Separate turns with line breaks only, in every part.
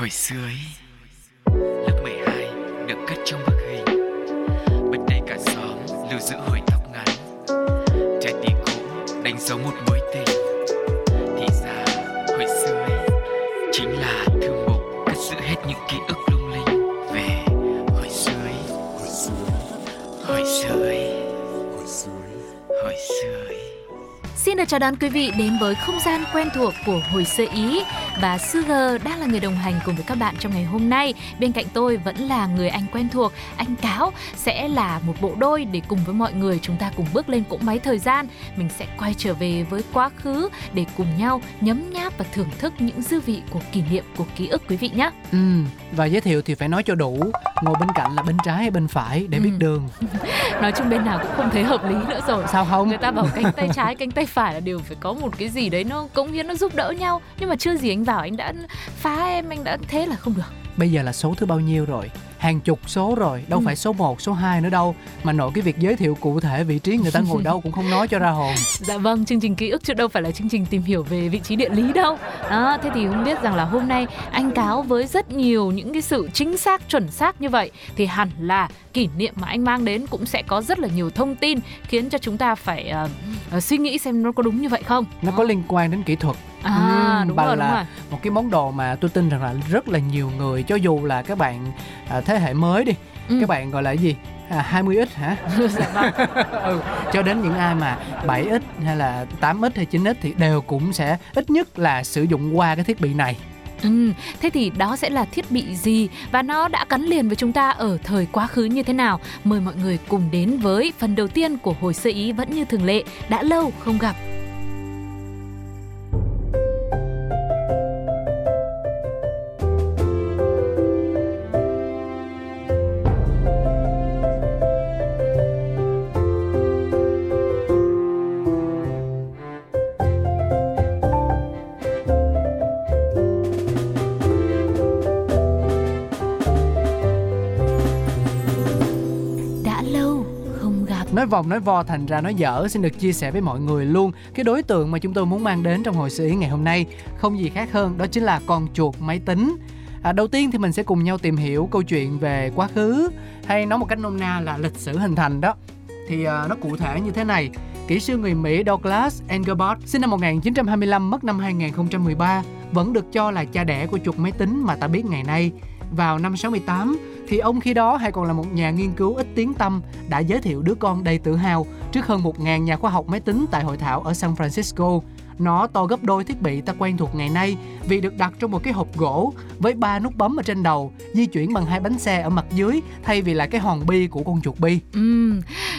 Hồi xưa ấy, lớp 12 được cất trong bức hình. Bên đây cả xóm lưu giữ hồi tóc ngắn. Trái tim cũ đánh dấu một mối tình. Thì ra hồi xưa ấy chính là thư mục cất giữ hết những ký ức lung linh. Về hồi xưa ấy Hồi xưa Hồi xưa ấy Hồi xưa ấy.
Xin được chào đón quý vị đến với không gian quen thuộc của hồi sơ Ý và Sugar đang là người đồng hành cùng với các bạn trong ngày hôm nay. Bên cạnh tôi vẫn là người anh quen thuộc, anh Cáo sẽ là một bộ đôi để cùng với mọi người chúng ta cùng bước lên cỗ máy thời gian. Mình sẽ quay trở về với quá khứ để cùng nhau nhấm nháp và thưởng thức những dư vị của kỷ niệm của ký ức quý vị nhé.
Ừ, và giới thiệu thì phải nói cho đủ Ngồi bên cạnh là bên trái hay bên phải để biết
Ừ.
đường
Nói chung bên nào cũng không thấy hợp lý nữa rồi.
Sao không?
người ta bảo cánh tay trái cánh tay phải là đều phải có một cái gì đấy nó cống hiến nó giúp đỡ nhau nhưng mà chưa gì anh vào anh đã phá em anh đã thế là không được
Bây giờ là số thứ bao nhiêu rồi? Hàng chục số rồi, đâu
Ừ.
phải số 1, số 2 nữa đâu Mà nội cái việc giới thiệu cụ thể vị trí người ta ngồi đâu cũng không nói cho ra hồn
dạ vâng chương trình ký ức chứ đâu phải là chương trình tìm hiểu về vị trí địa lý đâu đó thế thì không biết rằng là hôm nay anh cáo với rất nhiều những cái sự chính xác chuẩn xác như vậy thì hẳn là kỷ niệm mà anh mang đến cũng sẽ có rất là nhiều thông tin khiến cho chúng ta phải ờ, ờ, suy nghĩ xem nó có đúng như vậy không
Nó có liên quan đến kỹ thuật
à
Ừm,
đúng
và
rồi đúng
là
rồi
một cái món đồ mà tôi tin rằng là rất là nhiều người Cho dù là các bạn à, thế hệ mới đi
Ừ.
Các bạn gọi là gì? À, 20x hả?
dạ vâng
ừ, cho đến những ai mà 7x hay là 8x hay 9x thì đều cũng sẽ ít nhất là sử dụng qua cái thiết bị này
Ừ, thế thì đó sẽ là thiết bị gì và nó đã gắn liền với chúng ta ở thời quá khứ như thế nào? Mời mọi người cùng đến với phần đầu tiên của hồi sơ ý vẫn như thường lệ, đã lâu không gặp.
Nói vòng nói vo thành ra nói dở. Xin được chia sẻ với mọi người luôn cái đối tượng mà chúng tôi muốn mang đến trong hồi sự ý ngày hôm nay. Không gì khác hơn đó chính là con chuột máy tính. À, đầu tiên thì mình sẽ cùng nhau tìm hiểu câu chuyện về quá khứ hay nói một cách nôm na là lịch sử hình thành đó. Thì à, nó cụ thể như thế này. Kỹ sư người Mỹ Douglas Engelbart sinh năm 1925 mất năm 2013 vẫn được cho là cha đẻ của chuột máy tính mà ta biết ngày nay. Vào năm 68 thì ông khi đó hay còn là một nhà nghiên cứu ít tiếng tâm đã giới thiệu đứa con đầy tự hào trước hơn 1.000 nhà khoa học máy tính tại hội thảo ở San Francisco. Nó to gấp đôi thiết bị ta quen thuộc ngày nay vì được đặt trong một cái hộp gỗ với ba nút bấm ở trên đầu, di chuyển bằng hai bánh xe ở mặt dưới thay vì là cái hòn bi của con chuột bi.
Ừ,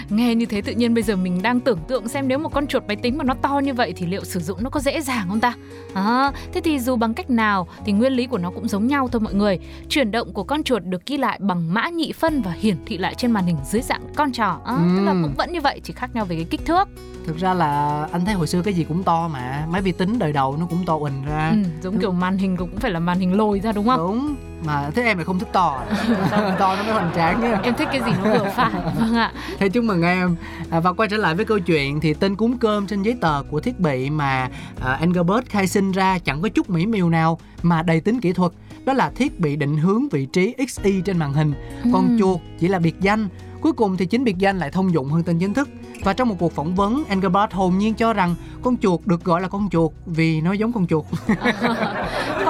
nghe như thế tự nhiên bây giờ mình đang tưởng tượng xem nếu một con chuột máy tính mà nó to như vậy thì liệu sử dụng nó có dễ dàng không ta? À, thế thì dù bằng cách nào thì nguyên lý của nó cũng giống nhau thôi mọi người. Chuyển động của con chuột được ghi lại bằng mã nhị phân và hiển thị lại trên màn hình dưới dạng con trỏ. À, Tức là
Ừm.
cũng vẫn như vậy, chỉ khác nhau về cái kích thước.
Thực ra là anh thấy hồi xưa cái gì cũng to mà, máy vi tính đời đầu nó cũng to ình ra.
Ừ, giống kiểu màn hình cũng phải là màn hình lồi ra đúng không?
Đúng, mà thế em lại không thích to? To nó mới hoành tráng nhá
Em thích cái gì nó vừa phải. Vâng ạ.
Thế chúc mừng em à, Và quay trở lại với câu chuyện Thì tên cúng cơm trên giấy tờ của thiết bị mà à, Engelbert khai sinh ra Chẳng có chút mỹ miều nào Mà đầy tính kỹ thuật Đó là thiết bị định hướng vị trí XY trên màn hình Còn
Ừm.
chuột chỉ là biệt danh Cuối cùng thì chính biệt danh lại thông dụng hơn tên chính thức và trong một cuộc phỏng vấn, Engelbert hồn nhiên cho rằng con chuột được gọi là con chuột vì nó giống con chuột.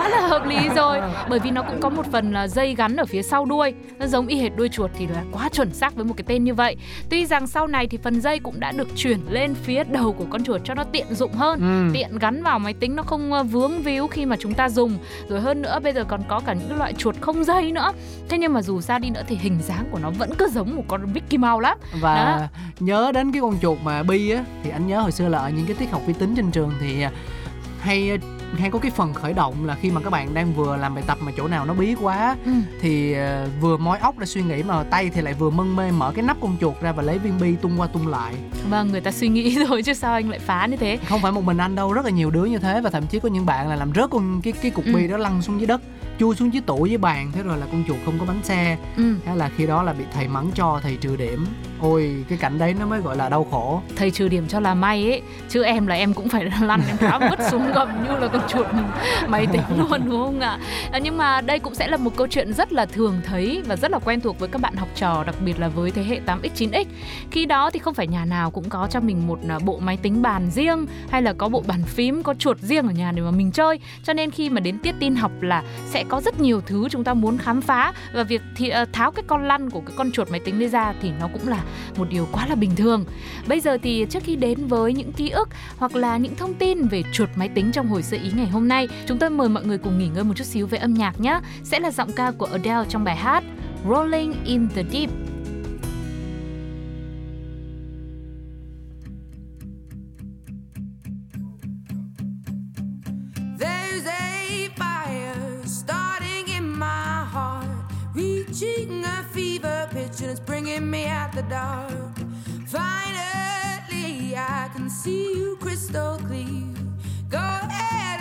lý rồi. Bởi vì nó cũng có một phần là dây gắn ở phía sau đuôi. Nó giống y hệt đuôi chuột thì là quá chuẩn xác với một cái tên như vậy. Tuy rằng sau này thì phần dây cũng đã được chuyển lên phía đầu của con chuột cho nó tiện dụng hơn.
Ừ.
tiện gắn vào máy tính nó không ờ, vướng víu khi mà chúng ta dùng. Rồi hơn nữa bây giờ còn có cả những loại chuột không dây nữa. Thế nhưng mà dù sao đi nữa thì hình dáng của nó vẫn cứ giống một con Mickey Mouse lắm.
Và
Đó.
nhớ đến cái con chuột mà bi á thì anh nhớ hồi xưa là ở những cái tiết học vi tính trên trường thì à, hay hay có cái phần khởi động là khi mà các bạn đang vừa làm bài tập mà chỗ nào nó bí quá
ừ.
thì à, vừa mói óc ra suy nghĩ mà tay thì lại vừa mân mê mở cái nắp con chuột ra và lấy viên bi tung qua tung lại
vâng người ta suy nghĩ rồi chứ sao anh lại phá như thế
không phải một mình anh đâu rất là nhiều đứa như thế và thậm chí có những bạn là làm rớt con cái cái cục
Ừ.
bi đó lăn xuống dưới đất chui xuống dưới tủ với bàn thế rồi là con chuột không có bánh xe
ừ.
thế là khi đó là bị thầy mắng cho thầy trừ điểm ôi cái cảnh đấy nó mới gọi là đau khổ.
Thầy trừ điểm cho là may ấy chứ em là em cũng phải lăn em tháo vứt xuống gầm như là con chuột máy tính luôn đúng không ạ? À, nhưng mà đây cũng sẽ là một câu chuyện rất là thường thấy và rất là quen thuộc với các bạn học trò đặc biệt là với thế hệ 8x 9x khi đó thì không phải nhà nào cũng có cho mình một à, bộ máy tính bàn riêng hay là có bộ bàn phím có chuột riêng ở nhà để mà mình chơi. Cho nên khi mà đến tiết tin học là sẽ có rất nhiều thứ chúng ta muốn khám phá. Và việc thì uh, tháo cái con lăn của cái con chuột máy tính đi ra thì nó cũng là một điều quá là bình thường. Bây giờ thì trước khi đến với những ký ức hoặc là những thông tin về chuột máy tính trong hồi sơ ý ngày hôm nay, chúng tôi mời mọi người cùng nghỉ ngơi một chút xíu với âm nhạc nhé sẽ là giọng ca của Adele trong bài hát Rolling in the Deep.
And it's bringing me out the dark. Finally, I can see you crystal clear. Go ahead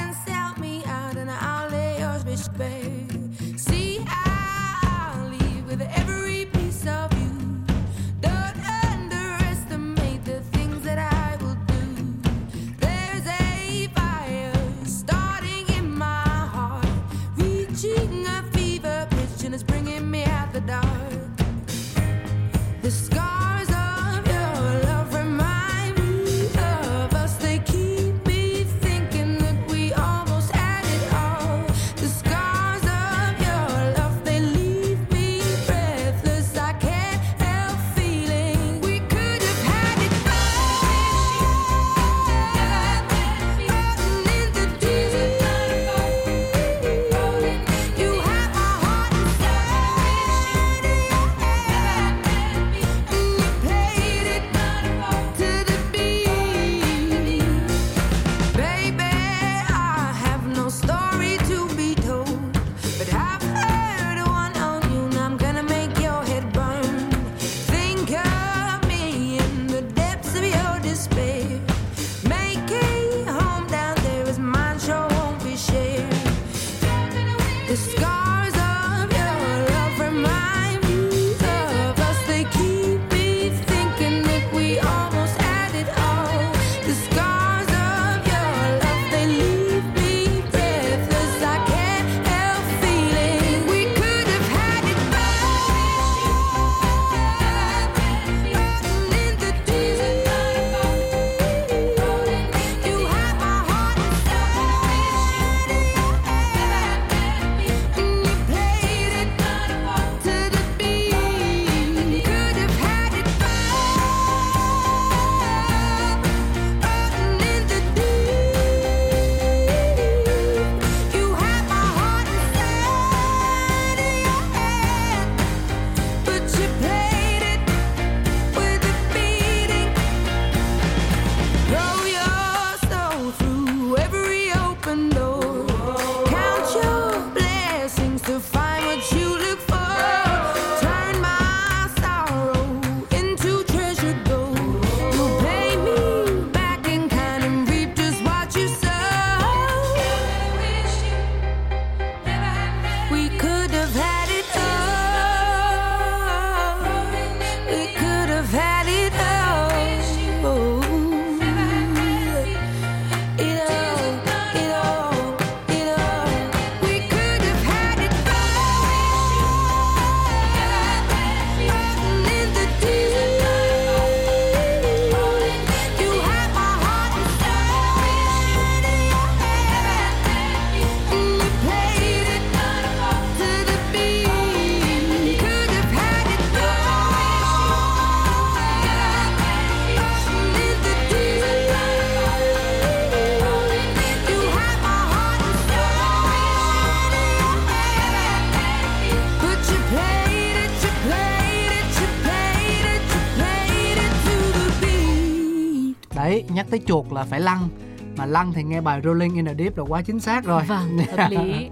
tới chuột là phải lăn. Mà lăn thì nghe bài Rolling in the Deep là quá chính xác rồi.
Vâng hợp lý.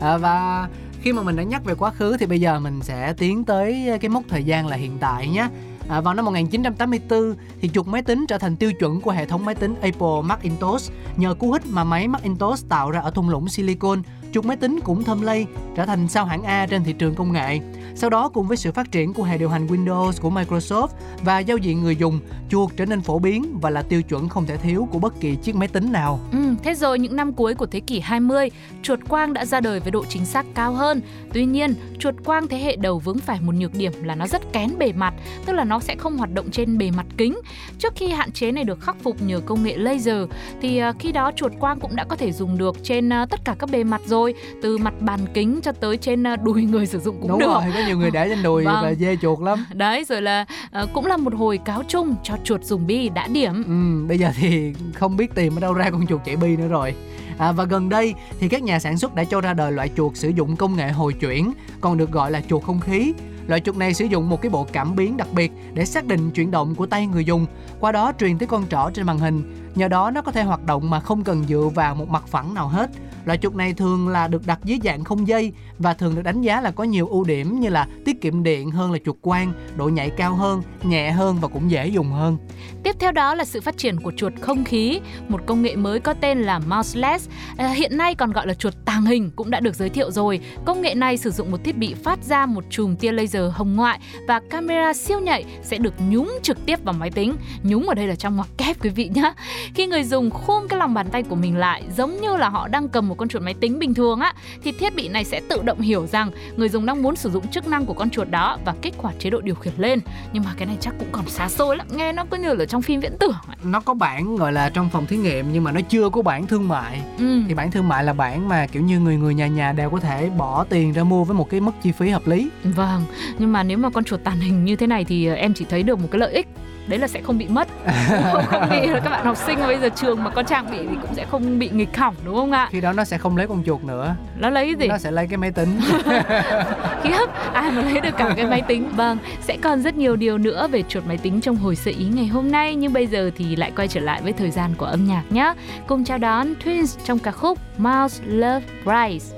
À, và khi mà mình đã nhắc về quá khứ thì bây giờ mình sẽ tiến tới cái mốc thời gian là hiện tại nhé. À, vào năm 1984 thì chuột máy tính trở thành tiêu chuẩn của hệ thống máy tính Apple Macintosh. Nhờ cú hích mà máy Macintosh tạo ra ở thung lũng Silicon chuột máy tính cũng thâm lây trở thành sao hạng A trên thị trường công nghệ. Sau đó cùng với sự phát triển của hệ điều hành Windows của Microsoft và giao diện người dùng, chuột trở nên phổ biến và là tiêu chuẩn không thể thiếu của bất kỳ chiếc máy tính nào.
Ừ, thế rồi những năm cuối của thế kỷ 20, chuột quang đã ra đời với độ chính xác cao hơn. Tuy nhiên, chuột quang thế hệ đầu vướng phải một nhược điểm là nó rất kén bề mặt, tức là nó sẽ không hoạt động trên bề mặt kính. Trước khi hạn chế này được khắc phục nhờ công nghệ laser thì à, khi đó chuột quang cũng đã có thể dùng được trên à, tất cả các bề mặt rồi, từ mặt bàn kính cho tới trên à, đùi người sử dụng cũng
Đúng
được.
rồi, có nhiều người để trên đùi
Vâng.
và dê chuột lắm.
Đấy rồi là à, cũng là một hồi cáo chung cho chuột dùng bi đã điểm.
Ừ, bây giờ thì không biết tìm ở đâu ra con chuột chạy bi nữa rồi. À, và gần đây thì các nhà sản xuất đã cho ra đời loại chuột sử dụng công nghệ hồi chuyển, còn được gọi là chuột không khí. Loại chuột này sử dụng một cái bộ cảm biến đặc biệt để xác định chuyển động của tay người dùng, qua đó truyền tới con trỏ trên màn hình. Nhờ đó nó có thể hoạt động mà không cần dựa vào một mặt phẳng nào hết. Loại chuột này thường là được đặt dưới dạng không dây và thường được đánh giá là có nhiều ưu điểm như là tiết kiệm điện hơn là chuột quang, độ nhạy cao hơn, nhẹ hơn và cũng dễ dùng hơn.
Tiếp theo đó là sự phát triển của chuột không khí, một công nghệ mới có tên là Mouseless. À, hiện nay còn gọi là chuột tàng hình cũng đã được giới thiệu rồi. Công nghệ này sử dụng một thiết bị phát ra một chùm tia laser hồng ngoại và camera siêu nhạy sẽ được nhúng trực tiếp vào máy tính. Nhúng ở đây là trong ngoặc kép quý vị nhé. Khi người dùng khum cái lòng bàn tay của mình lại giống như là họ đang cầm một con chuột máy tính bình thường á thì thiết bị này sẽ tự động hiểu rằng người dùng đang muốn sử dụng chức năng của con chuột đó và kích hoạt chế độ điều khiển lên. Nhưng mà cái này chắc cũng còn xa xôi lắm, nghe nó cứ như là trong phim viễn tưởng. ấy.
nó có bản gọi là trong phòng thí nghiệm nhưng mà nó chưa có bản thương mại
Ừ.
thì bản thương mại là bản mà kiểu như người người nhà nhà đều có thể bỏ tiền ra mua với một cái mức chi phí hợp lý
Vâng, nhưng mà nếu mà con chuột tàn hình như thế này thì ờ, em chỉ thấy được một cái lợi ích đấy là sẽ không bị mất. Không, không bị các bạn học sinh bây giờ trường mà có trang bị thì cũng sẽ không bị nghịch hỏng đúng không ạ?
Khi đó nó sẽ không lấy con chuột nữa.
Nó lấy gì?
Nó sẽ lấy cái máy tính.
Khiếp ai mà lấy được cả cái máy tính? Vâng sẽ còn rất nhiều điều nữa về chuột máy tính trong hồi sơ ý ngày hôm nay nhưng bây giờ thì lại quay trở lại với thời gian của âm nhạc nhé cùng chào đón Twins trong ca khúc Mouse Love Rise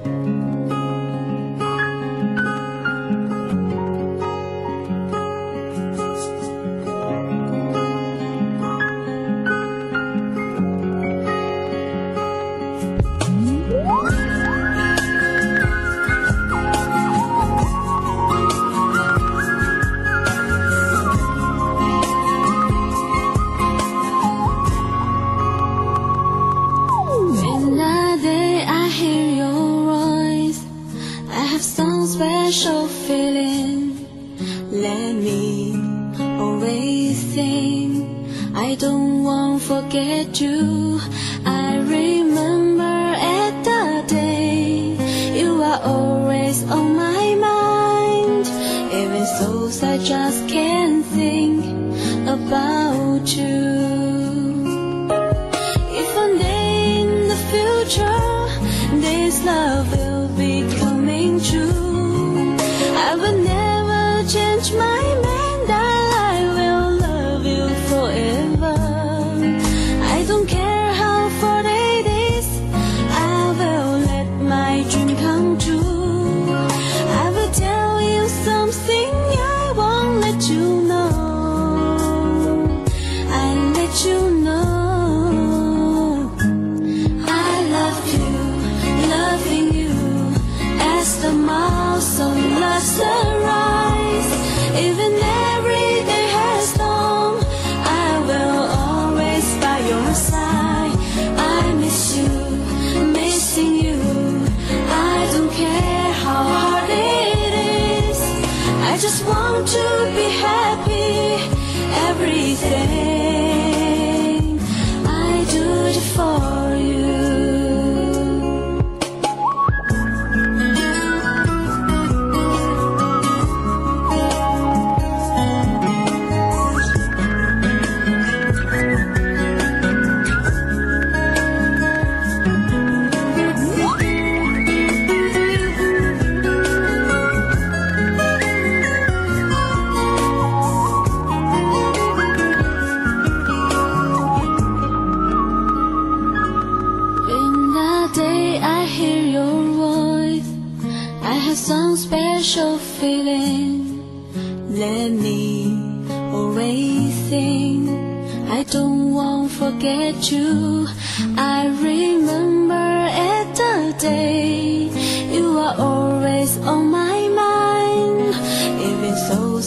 Let me always think I don't want forget you. I remember at the day you are always on my mind. Even so, I just can't think about you.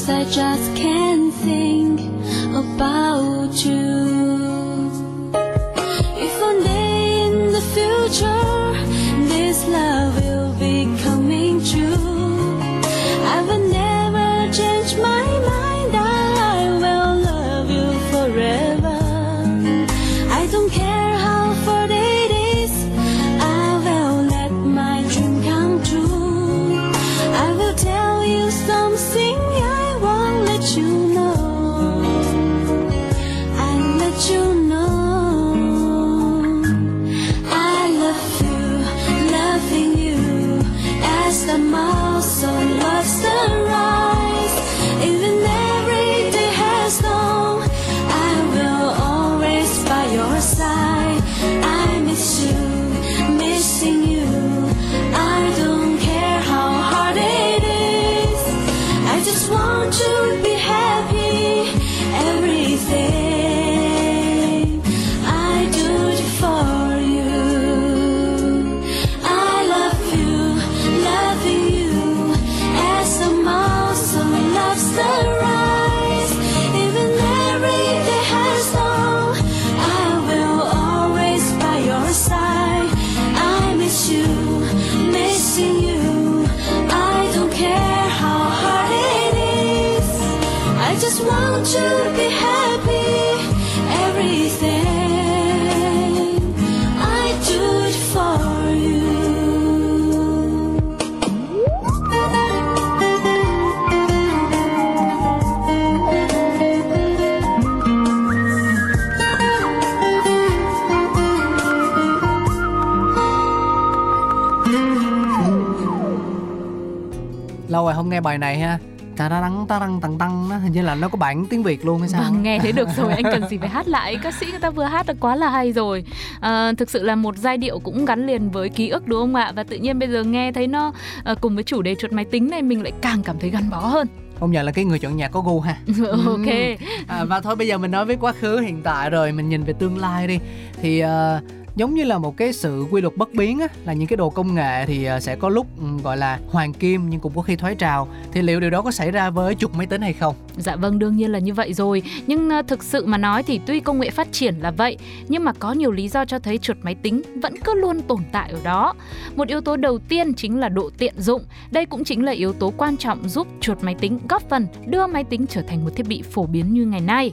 Just can't think about you. Want to be happy. Everything I do it for you.
lâu rồi không nghe bài này ha ta ra đắng ta răng tăng tăng đó hình như là nó có bản tiếng việt luôn hay sao
Vâng, nghe thấy được rồi, anh cần gì phải hát lại. Ca sĩ người ta vừa hát được quá là hay rồi. À, thực sự là một giai điệu cũng gắn liền với ký ức đúng không ạ? Và tự nhiên bây giờ nghe thấy nó à, cùng với chủ đề chuột máy tính này mình lại càng cảm thấy gắn bó hơn.
công nhận là cái người chọn nhạc có gu ha
ok.
à, và thôi bây giờ mình nói với quá khứ hiện tại rồi mình nhìn về tương lai đi thì ờ, giống như là một cái sự quy luật bất biến á là những cái đồ công nghệ thì ờ, sẽ có lúc ừ, gọi là hoàng kim nhưng cũng có khi thoái trào thì liệu điều đó có xảy ra với chuột máy tính hay không
Dạ vâng, đương nhiên là như vậy rồi. Nhưng ờ, thực sự mà nói thì tuy công nghệ phát triển là vậy, nhưng mà có nhiều lý do cho thấy chuột máy tính vẫn cứ luôn tồn tại ở đó. Một yếu tố đầu tiên chính là độ tiện dụng. Đây cũng chính là yếu tố quan trọng giúp chuột máy tính góp phần đưa máy tính trở thành một thiết bị phổ biến như ngày nay.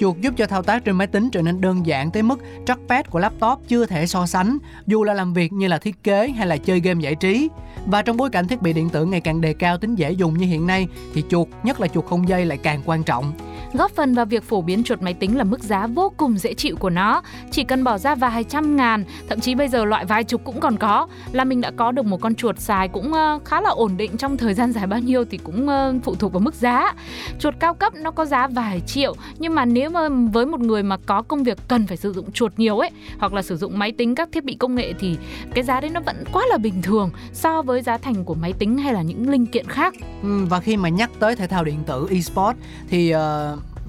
Chuột giúp cho thao tác trên máy tính trở nên đơn giản tới mức trackpad của laptop chưa thể so sánh, dù là làm việc như là thiết kế hay là chơi game giải trí. Và trong bối cảnh thiết bị điện tử ngày càng đề cao tính dễ dùng như hiện nay, thì chuột, nhất là chuột không dây lại càng quan trọng.
Góp phần vào việc phổ biến chuột máy tính là mức giá vô cùng dễ chịu của nó. Chỉ cần bỏ ra vài trăm ngàn, thậm chí bây giờ loại vài chục cũng còn có. Là mình đã có được một con chuột xài cũng ờ, khá là ổn định trong thời gian dài bao nhiêu thì cũng ờ, phụ thuộc vào mức giá. Chuột cao cấp nó có giá vài triệu, nhưng mà nếu mà với một người mà có công việc cần phải sử dụng chuột nhiều ấy, hoặc là sử dụng máy tính các thiết bị công nghệ thì cái giá đấy nó vẫn quá là bình thường so với giá thành của máy tính hay là những linh kiện khác.
Ừ, Và khi mà nhắc tới thể thao điện tử esports thì uh,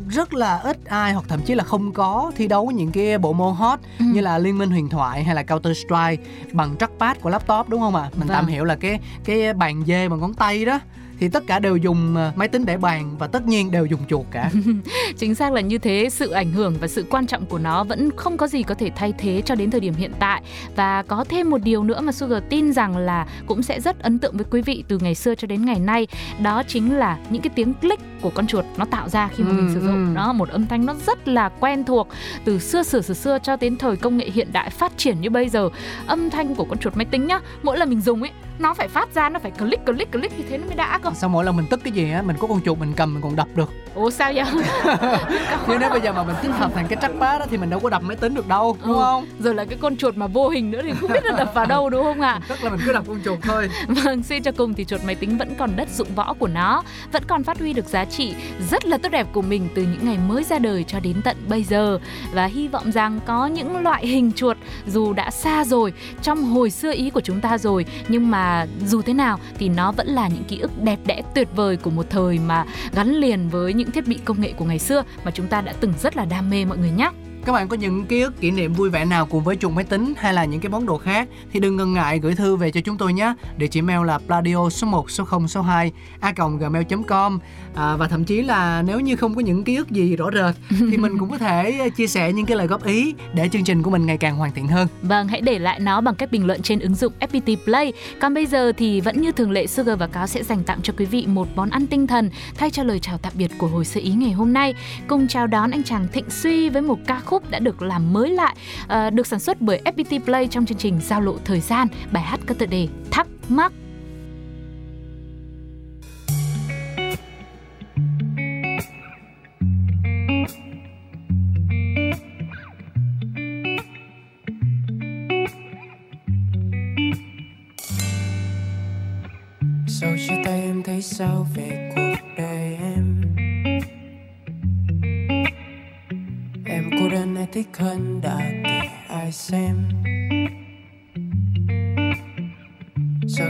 rất là ít ai hoặc thậm chí là không có thi đấu những cái bộ môn hot
Ừ.
như là Liên minh huyền thoại hay là Counter Strike bằng trackpad của laptop đúng không ạ? Mình tạm
Vâng.
hiểu là cái cái bàn dê bằng ngón tay đó thì tất cả đều dùng ờ, máy tính để bàn và tất nhiên đều dùng chuột cả.
Chính xác là như thế, sự ảnh hưởng và sự quan trọng của nó vẫn không có gì có thể thay thế cho đến thời điểm hiện tại. Và có thêm một điều nữa mà Sugar tin rằng là cũng sẽ rất ấn tượng với quý vị từ ngày xưa cho đến ngày nay, đó chính là những cái tiếng click của con chuột nó tạo ra khi mà
Ừ,
mình sử dụng.
ừ.
Đó, một âm thanh nó rất là quen thuộc từ xưa xưa xưa xưa cho đến thời công nghệ hiện đại phát triển như bây giờ. Âm thanh của con chuột máy tính nhá, mỗi lần mình dùng ấy, nó phải phát ra, nó phải click click click như thế nó mới đã cơ.
Sau mỗi lần mình tức cái gì á, mình có con chuột mình cầm mình còn đập được.
Ủa sao vậy?
Nhưng nếu bây giờ mà mình tích hợp thành cái trackpad đó thì mình đâu có đập máy tính được đâu, đúng
Ừ.
không?
Rồi là cái con chuột mà vô hình nữa thì không biết là đập vào đâu đúng không ạ?
Tức là mình cứ đập con chuột thôi.
Vâng, suy cho cùng thì chuột máy tính vẫn còn đất dụng võ của nó, vẫn còn phát huy được giá trị rất là tốt đẹp của mình từ những ngày mới ra đời cho đến tận bây giờ. Và hy vọng rằng có những loại hình chuột dù đã xa rồi, trong hồi xưa ý của chúng ta rồi, nhưng mà dù thế nào thì nó vẫn là những ký ức đẹp đẽ tuyệt vời của một thời mà gắn liền với những thiết bị công nghệ của ngày xưa mà chúng ta đã từng rất là đam mê mọi người nhé.
Các bạn có những ký ức kỷ niệm vui vẻ nào cùng với chuột máy tính hay là những cái món đồ khác thì đừng ngần ngại gửi thư về cho chúng tôi nhé. Địa chỉ mail là pladio số 1 số 0 số 2 a gmail.com à, và thậm chí là nếu như không có những ký ức gì rõ rệt thì mình cũng có thể chia sẻ những cái lời góp ý để chương trình của mình ngày càng hoàn thiện hơn.
Vâng, hãy để lại nó bằng cách bình luận trên ứng dụng FPT Play. Còn bây giờ thì vẫn như thường lệ Sugar và Cáo sẽ dành tặng cho quý vị một món ăn tinh thần thay cho lời chào tạm biệt của hồi sơ ý ngày hôm nay. Cùng chào đón anh chàng Thịnh Suy với một ca khúc đã được làm mới lại, ờ, được sản xuất bởi FPT Play trong chương trình Giao lộ thời gian. Bài hát có tựa đề Thắc mắc.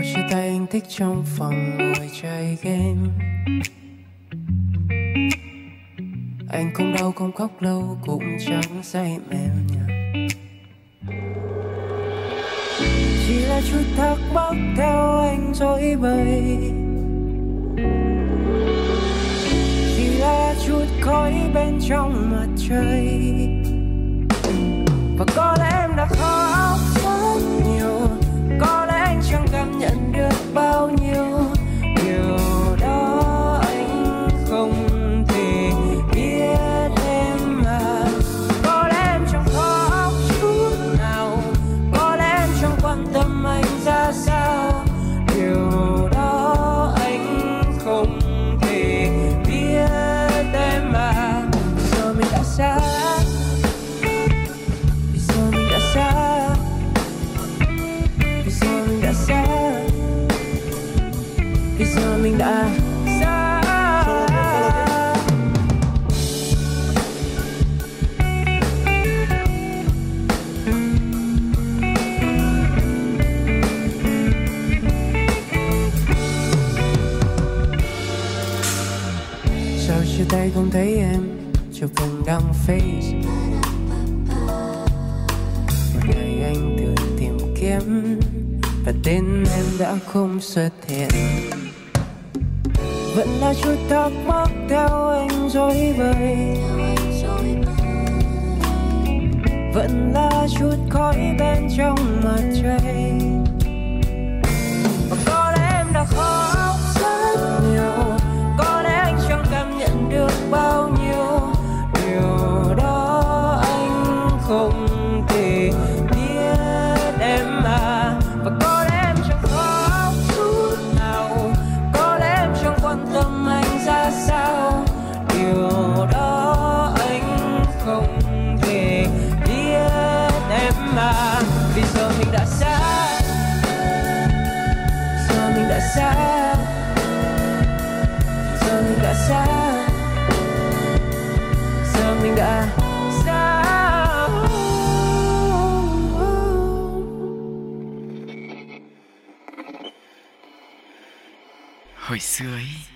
Sau chia tay anh thích trong phòng ngồi chơi game. Anh không đau không khóc lâu cũng chẳng say mềm nhạt. Chỉ là chút thắc mắc theo anh dối bời. Chỉ là chút khói bên trong mặt trời. Và có lẽ bao nhiêu tên em đã không xuất hiện. Vẫn là chút thắc mắc theo anh dối bời. Vẫn là chút khói bên trong mặt trời. Và có lẽ em đã khóc rất nhiều. Có lẽ anh chẳng cảm nhận được bao
Hồi xưa ấy Lớp